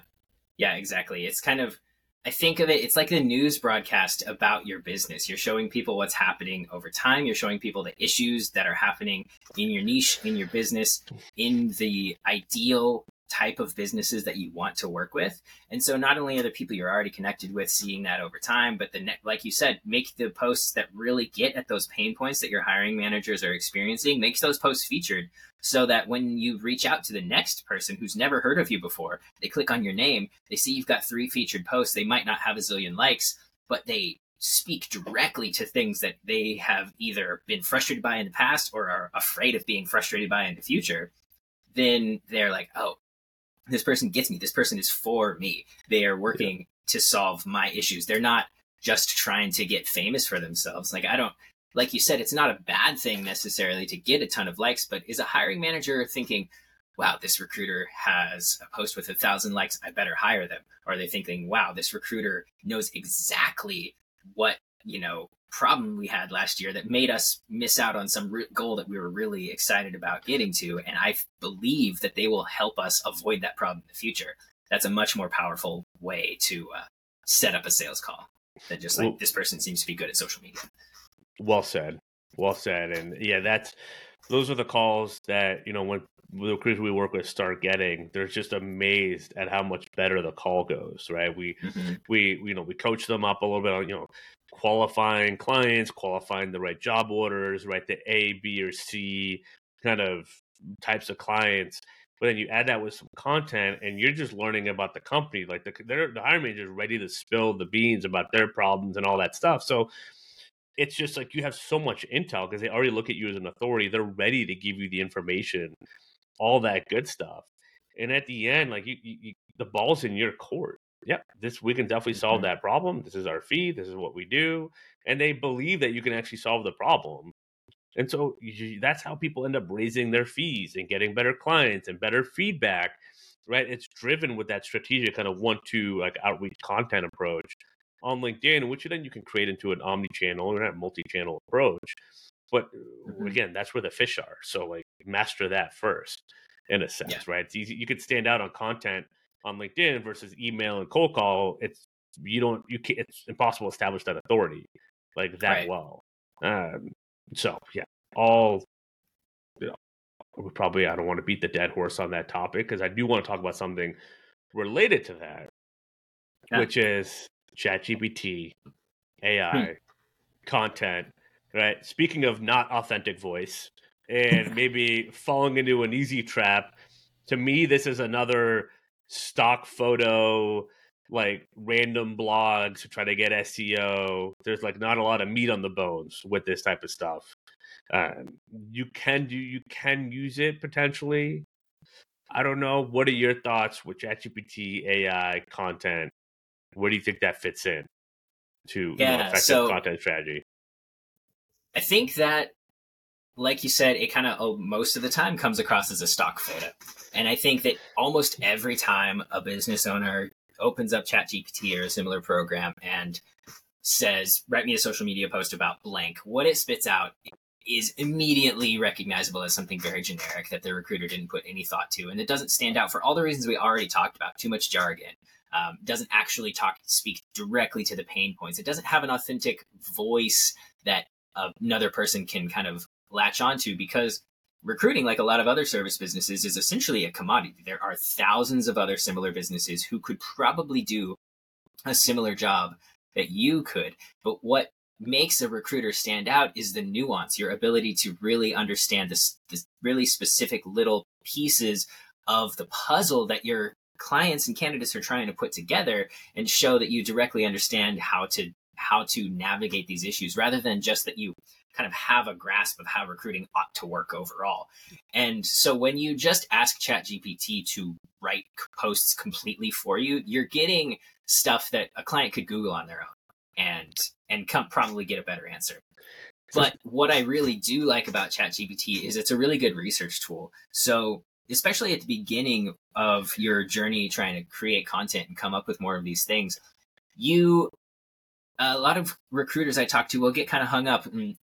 Yeah, exactly. It's kind of I think of it it's like a news broadcast about your business. You're showing people what's happening over time. You're showing people the issues that are happening in your niche, in your business, in the ideal type of businesses that you want to work with. And so not only are the people you're already connected with seeing that over time, but the like you said, make the posts that really get at those pain points that your hiring managers are experiencing, makes those posts featured so that when you reach out to the next person who's never heard of you before, they click on your name, they see you've got three featured posts, they might not have a zillion likes, but they speak directly to things that they have either been frustrated by in the past or are afraid of being frustrated by in the future, then they're like, oh, this person gets me. This person is for me. They are working to solve my issues. They're not just trying to get famous for themselves. Like, I don't, like you said, it's not a bad thing necessarily to get a ton of likes, but is a hiring manager thinking, wow, this recruiter has a post with a thousand likes, I better hire them? Or are they thinking, wow, this recruiter knows exactly what, you know, problem we had last year that made us miss out on some re- goal that we were really excited about getting to. And I believe that they will help us avoid that problem in the future. That's a much more powerful way to uh, set up a sales call than just like Well- this person seems to be good at social media. Well said. Well said. And yeah, that's those are the calls that, you know, when the recruiters we work with start getting, they're just amazed at how much better the call goes, right? We Mhm. we you know, we coach them up a little bit on, you know, qualifying clients, qualifying the right job orders, right? The A, B, or C kind of types of clients. But then you add that with some content, and you're just learning about the company. Like the the hiring manager is ready to spill the beans about their problems and all that stuff. So it's just like you have so much intel because they already look at you as an authority. They're ready to give you the information, all that good stuff. And at the end, like you, you, you the ball's in your court. Yep, this we can definitely solve Mhm. that problem. This is our fee. This is what we do, and they believe that you can actually solve the problem. And so you, that's how people end up raising their fees and getting better clients and better feedback, right? It's driven with that strategic kind of one-two like outreach content approach on LinkedIn, which then you can create into an omni-channel or a multi-channel approach. But Mhm. again, that's where the fish are. So like master that first, in a sense, right? It's easy. You could stand out on content on LinkedIn versus email and cold call. It's you don't you can't. It's impossible to establish that authority like that Right. well. Um, so yeah, all you know, we probably I don't want to beat the dead horse on that topic because I do want to talk about something related to that, Yeah. which is ChatGPT, AI, content. Right. Speaking of not authentic voice and maybe falling into an easy trap. To me, this is another stock photo, like random blogs to try to get SEO. There's like not a lot of meat on the bones with this type of stuff. Um, you can do you can use it potentially. I don't know. What are your thoughts with ChatGPT AI content? Where do you think that fits in to yeah, you know, effective so content strategy? I think that, like you said, it kind of oh, most of the time comes across as a stock photo. And I think that almost every time a business owner opens up ChatGPT or a similar program and says, write me a social media post about blank, what it spits out is immediately recognizable as something very generic that the recruiter didn't put any thought to. And it doesn't stand out for all the reasons we already talked about too much jargon. Um, doesn't actually talk speak directly to the pain points. It doesn't have an authentic voice that Uh, another person can kind of latch onto because recruiting, like a lot of other service businesses, is essentially a commodity. There are thousands of other similar businesses who could probably do a similar job that you could. But what makes a recruiter stand out is the nuance, your ability to really understand the really specific little pieces of the puzzle that your clients and candidates are trying to put together and show that you directly understand how to how to navigate these issues rather than just that you kind of have a grasp of how recruiting ought to work overall. And so when you just ask ChatGPT to write posts completely for you, you're getting stuff that a client could Google on their own and and come probably get a better answer. But what I really do like about ChatGPT is it's a really good research tool. So especially at the beginning of your journey trying to create content and come up with more of these things, you a lot of recruiters I talk to will get kind of hung up and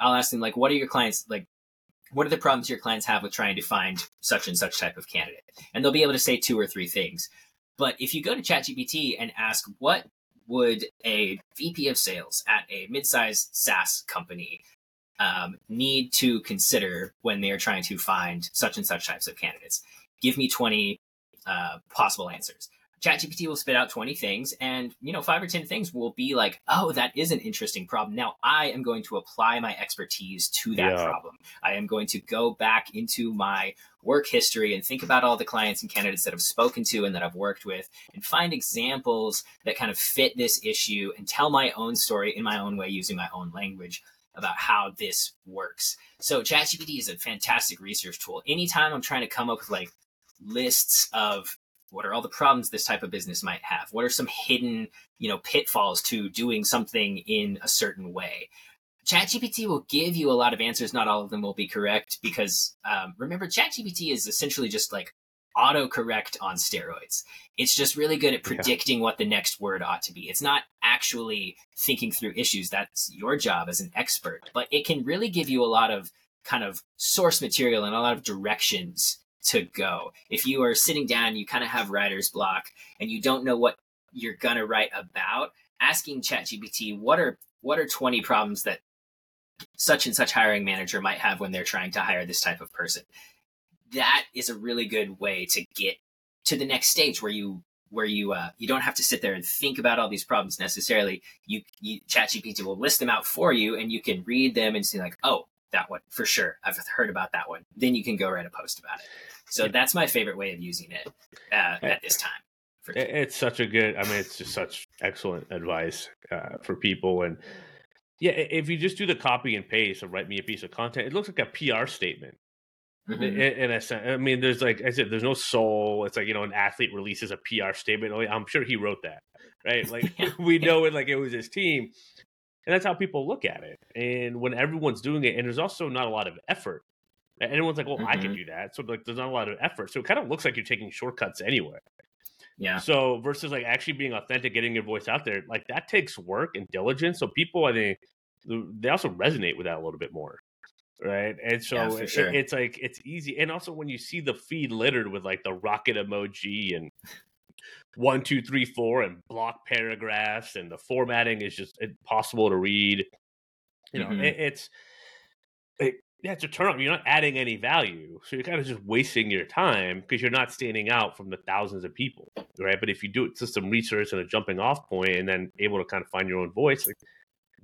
I'll ask them like, what are your clients like? What are the problems your clients have with trying to find such and such type of candidate? And they'll be able to say two or three things. But if you go to ChatGPT and ask what would a VP of sales at a mid-sized SaaS company um, need to consider when they are trying to find such and such types of candidates? Give me 20 uh, possible answers. ChatGPT will spit out 20 things, and you know, five or 10 things will be like, oh, that is an interesting problem. Now I am going to apply my expertise to that yeah. problem. I am going to go back into my work history and think about all the clients and candidates that I've spoken to and that I've worked with and find examples that kind of fit this issue and tell my own story in my own way using my own language about how this works. So ChatGPT is a fantastic research tool. Anytime I'm trying to come up with like lists of what are all the problems this type of business might have? What are some hidden, you know, pitfalls to doing something in a certain way? ChatGPT will give you a lot of answers. Not all of them will be correct because um, remember, ChatGPT is essentially just like autocorrect on steroids. It's just really good at predicting yeah. what the next word ought to be. It's not actually thinking through issues. That's your job as an expert, but it can really give you a lot of kind of source material and a lot of directions to go. If you are sitting down, you kind of have writer's block and you don't know what you're gonna write about, asking ChatGPT what are what are 20 problems that such and such hiring manager might have when they're trying to hire this type of person. That is a really good way to get to the next stage where you where you uh, you don't have to sit there and think about all these problems necessarily. You, you ChatGPT will list them out for you, and you can read them and see like, oh, that one for sure. I've heard about that one. Then you can go write a post about it. So yeah. that's my favorite way of using it uh, at this time. It's such a good. I mean, it's just such excellent advice uh, for people. And yeah, if you just do the copy and paste and write me a piece of content, it looks like a PR statement. Mm-hmm. In, in a sense, I mean, there's like I said, there's no soul. It's like you know, an athlete releases a PR statement. Oh, I'm sure he wrote that, right? Like we know it, like it was his team, and that's how people look at it. And when everyone's doing it, and there's also not a lot of effort and everyone's like, well, mm-hmm. I can mm-hmm. do that. So like, there's not a lot of effort. So it kind of looks like you're taking shortcuts anyway. Yeah. So versus like actually being authentic, getting your voice out there, like that takes work and diligence. So people, I think, they also resonate with that a little bit more, right? And so yeah, it, sure. it's like it's easy. And also when you see the feed littered with like the rocket emoji and one, two, three, four, and block paragraphs, and the formatting is just impossible to read. You know, mm-hmm. it, it's it, yeah, it's a turn off. You're not adding any value. So you're kind of just wasting your time because you're not standing out from the thousands of people, right? But if you do it just some research and a jumping off point and then able to kind of find your own voice, like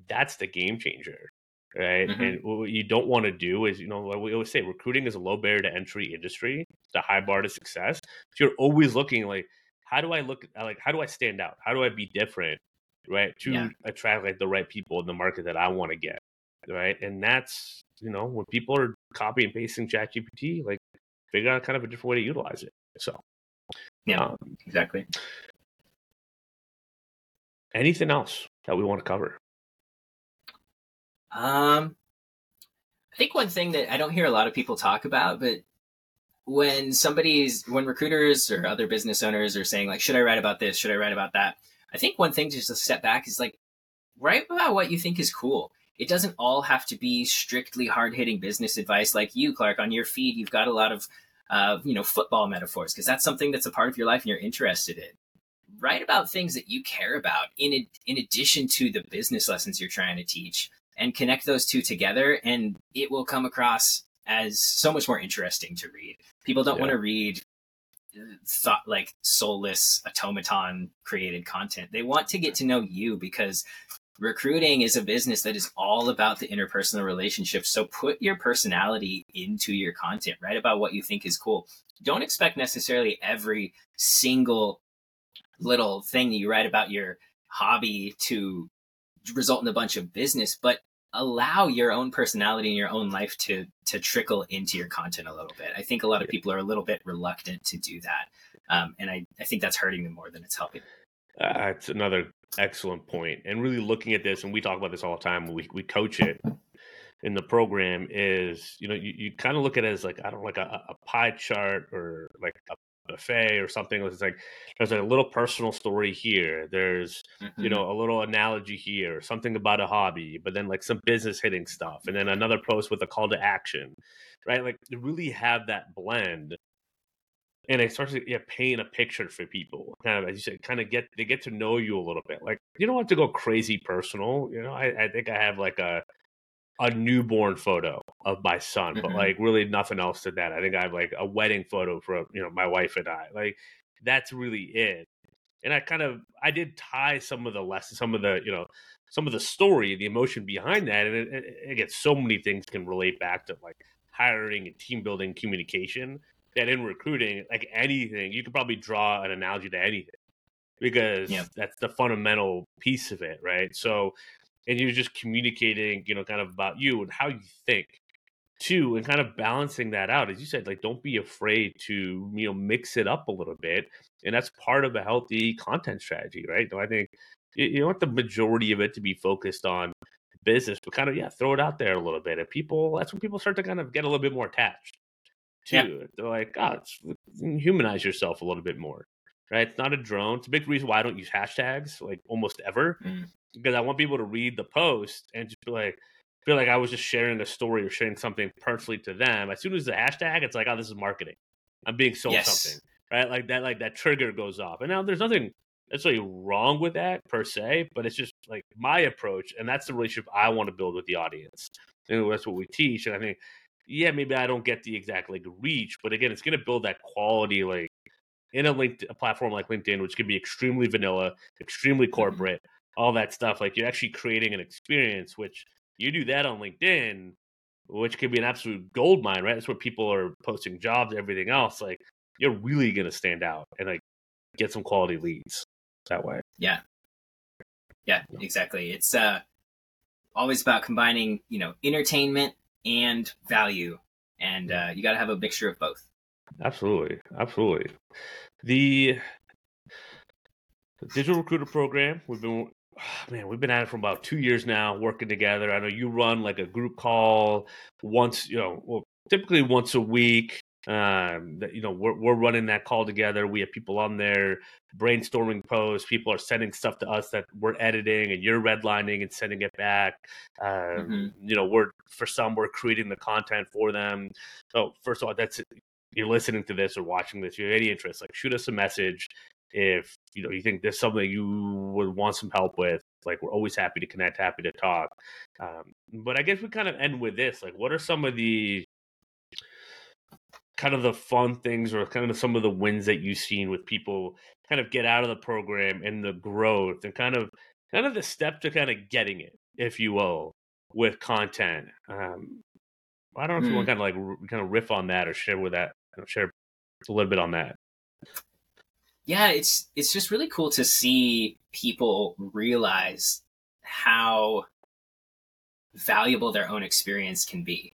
that's the game changer. right? Mm-hmm. And what you don't want to do is, you know, we always say recruiting is a low barrier to entry industry, it's a high bar to success. So you're always looking like, how do I look like how do I stand out? How do I be different? Right. To yeah. attract like the right people in the market that I want to get. Right. And that's, you know, when people are copy and pasting chat GPT, like figure out kind of a different way to utilize it. So yeah, um, exactly. Anything else that we want to cover? Um, I think one thing that I don't hear a lot of people talk about, but when somebody's when recruiters or other business owners are saying like, should I write about this? Should I write about that? I think one thing just to step back is like, write about what you think is cool. It doesn't all have to be strictly hard hitting business advice like you, Clark. On your feed, you've got a lot of uh, you know football metaphors because that's something that's a part of your life and you're interested in write about things that you care about in in addition to the business lessons you're trying to teach and connect those two together and it will come across as so much more interesting to read people don't yeah. want to read uh, thought like soulless automaton created content they want to get to know you because recruiting is a business that is all about the interpersonal relationship. so put your personality into your content write about what you think is cool don't expect necessarily every single little thing that you write about your hobby to result in a bunch of business, but allow your own personality and your own life to to trickle into your content a little bit. I think a lot of people are a little bit reluctant to do that, um, and I, I think that's hurting them more than it's helping. Uh, it's another excellent point. point, and really looking at this, and we talk about this all the time. We we coach it in the program is you know you, you kind of look at it as like I don't know, like a, a pie chart or like a buffet or something. It's like there's a little personal story here. There's mm-hmm. you know a little analogy here, something about a hobby, but then like some business hitting stuff, and then another post with a call to action, right? Like really have that blend. And it starts to yeah, paint a picture for people. Kind of, as you said, kind of get they get to know you a little bit. Like you don't have to go crazy personal. You know, I, I think I have like a a newborn photo of my son, but mm-hmm. like really nothing else to that. I think I have like a wedding photo for you know my wife and I. Like that's really it. And I kind of I did tie some of the lessons, some of the you know some of the story, the emotion behind that, and it, it, gets so many things can relate back to like hiring and team building, communication. That in recruiting, like anything, you could probably draw an analogy to anything because yeah. that's the fundamental piece of it, right? So and you're just communicating, you know, kind of about you and how you think too, and kind of balancing that out. As you said, like don't be afraid to, you know, mix it up a little bit. And that's part of a healthy content strategy, right? So I think you want the majority of it to be focused on business, but kind of yeah, throw it out there a little bit. And people that's when people start to kind of get a little bit more attached to yeah. it. They're like, God, oh, humanize yourself a little bit more. Right? It's not a drone. It's a big reason why I don't use hashtags like almost ever. Mm because I want people to read the post and just be like feel like I was just sharing a story or sharing something personally to them. As soon as the hashtag, it's like, oh, this is marketing. I'm being sold yes. something, right? Like that, like that trigger goes off. And now there's nothing necessarily wrong with that per se, but it's just like my approach, and that's the relationship I want to build with the audience. And that's what we teach. And I think, yeah, maybe I don't get the exact like reach, but again, it's going to build that quality like in a linked a platform like LinkedIn, which can be extremely vanilla, extremely mm-hmm. corporate, all that stuff. Like you're actually creating an experience, which you do that on LinkedIn, which could be an absolute gold mine, right? That's where people are posting jobs, everything else. Like you're really gonna stand out and like get some quality leads that way. Yeah. Yeah, exactly. It's uh always about combining, you know, entertainment and value. And uh, you got to have a mixture of both. Absolutely. Absolutely. The digital recruiter program, we've been man, we've been at it for about two years now, working together. I know you run like a group call once, you know, well, typically once a week. Um, that you know, we're we're running that call together. We have people on there brainstorming posts. People are sending stuff to us that we're editing, and you're redlining and sending it back. Um, mm-hmm. You know, we're for some we're creating the content for them. So first of all, that's you're listening to this or watching this. You have any interest, like shoot us a message if you know you think there's something you would want some help with like we're always happy to connect happy to talk um, but i guess we kind of end with this like what are some of the kind of the fun things or kind of some of the wins that you've seen with people kind of get out of the program and the growth and kind of kind of the step to kind of getting it if you will with content. Um, I don't know if you want to kind of like r- kind of riff on that or share with that, share a little bit on that. yeah it's it's just really cool to see people realize how valuable their own experience can be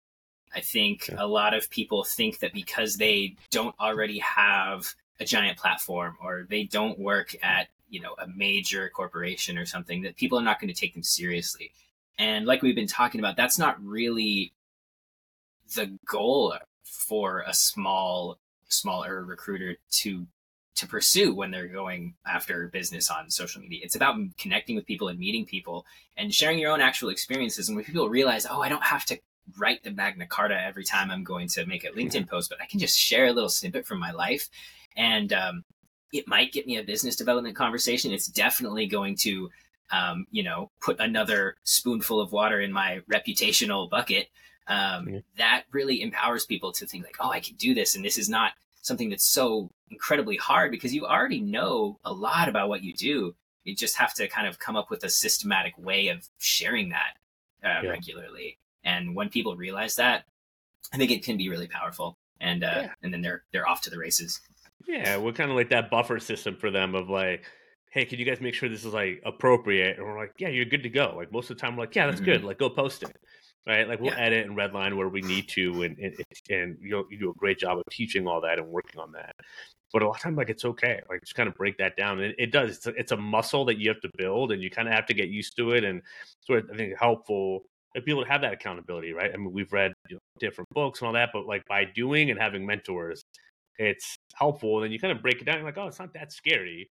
i think Yeah. a lot of people think that because they don't already have a giant platform or they don't work at you know a major corporation or something that people are not going to take them seriously and like we've been talking about that's not really the goal for a small smaller recruiter to to pursue when they're going after business on social media. It's about connecting with people and meeting people and sharing your own actual experiences. And when people realize, oh, I don't have to write the Magna Carta every time I'm going to make a LinkedIn post, but I can just share a little snippet from my life. And um, it might get me a business development conversation. It's definitely going to, um, you know, put another spoonful of water in my reputational bucket. Um, Yeah. That really empowers people to think like, oh, I can do this. And this is not something that's so incredibly hard because you already know a lot about what you do. You just have to kind of come up with a systematic way of sharing that uh, Yeah. regularly. And when people realize that, I think it can be really powerful. And uh, Yeah. and then they're they're off to the races. Yeah, we're kind of like that buffer system for them of like, hey, can you guys make sure this is like appropriate? And we're like, yeah, you're good to go. Like most of the time, we're like, yeah, that's Mhm. good. Like go post it, right? Like we'll Yeah. edit and redline where we need to, and and, and you know, you do a great job of teaching all that and working on that. But a lot of times, like it's okay. Like just kind of break that down. And it, it does. It's a, it's a muscle that you have to build, and you kind of have to get used to it. And sort of, I think, helpful for people to have that accountability, right? I mean, we've read you know, different books and all that, but like by doing and having mentors, it's helpful. And then you kind of break it down. You're like, oh, it's not that scary.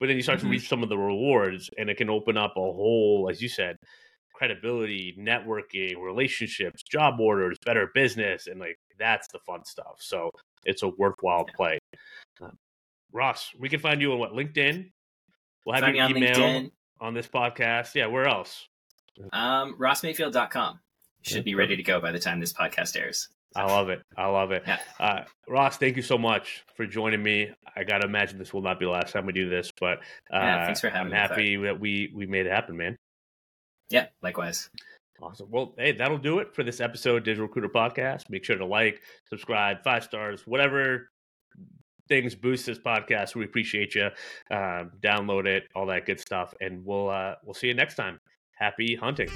But then you start Mhm. to reach some of the rewards, and it can open up a whole, as you said, credibility, networking, relationships, job orders, better business, and like that's the fun stuff. So it's a worthwhile play. Ross, we can find you on what LinkedIn. We'll have Find your email LinkedIn, on this podcast. Yeah, where else? um, rossmayfield.com. Should be ready to go by the time this podcast airs. I love it. I love it. Yeah. Uh, Ross, thank you so much for joining me. I gotta imagine this will not be the last time we do this, but uh, Yeah, thanks for I'm having me, happy that we we made it happen, man. Yeah, likewise. Awesome. Well, hey, that'll do it for this episode of Digital Recruiter Podcast. Make sure to like, subscribe, five stars, whatever things boost this podcast. We appreciate you. Um, download it, all that good stuff, and we'll uh, we'll see you next time. Happy hunting.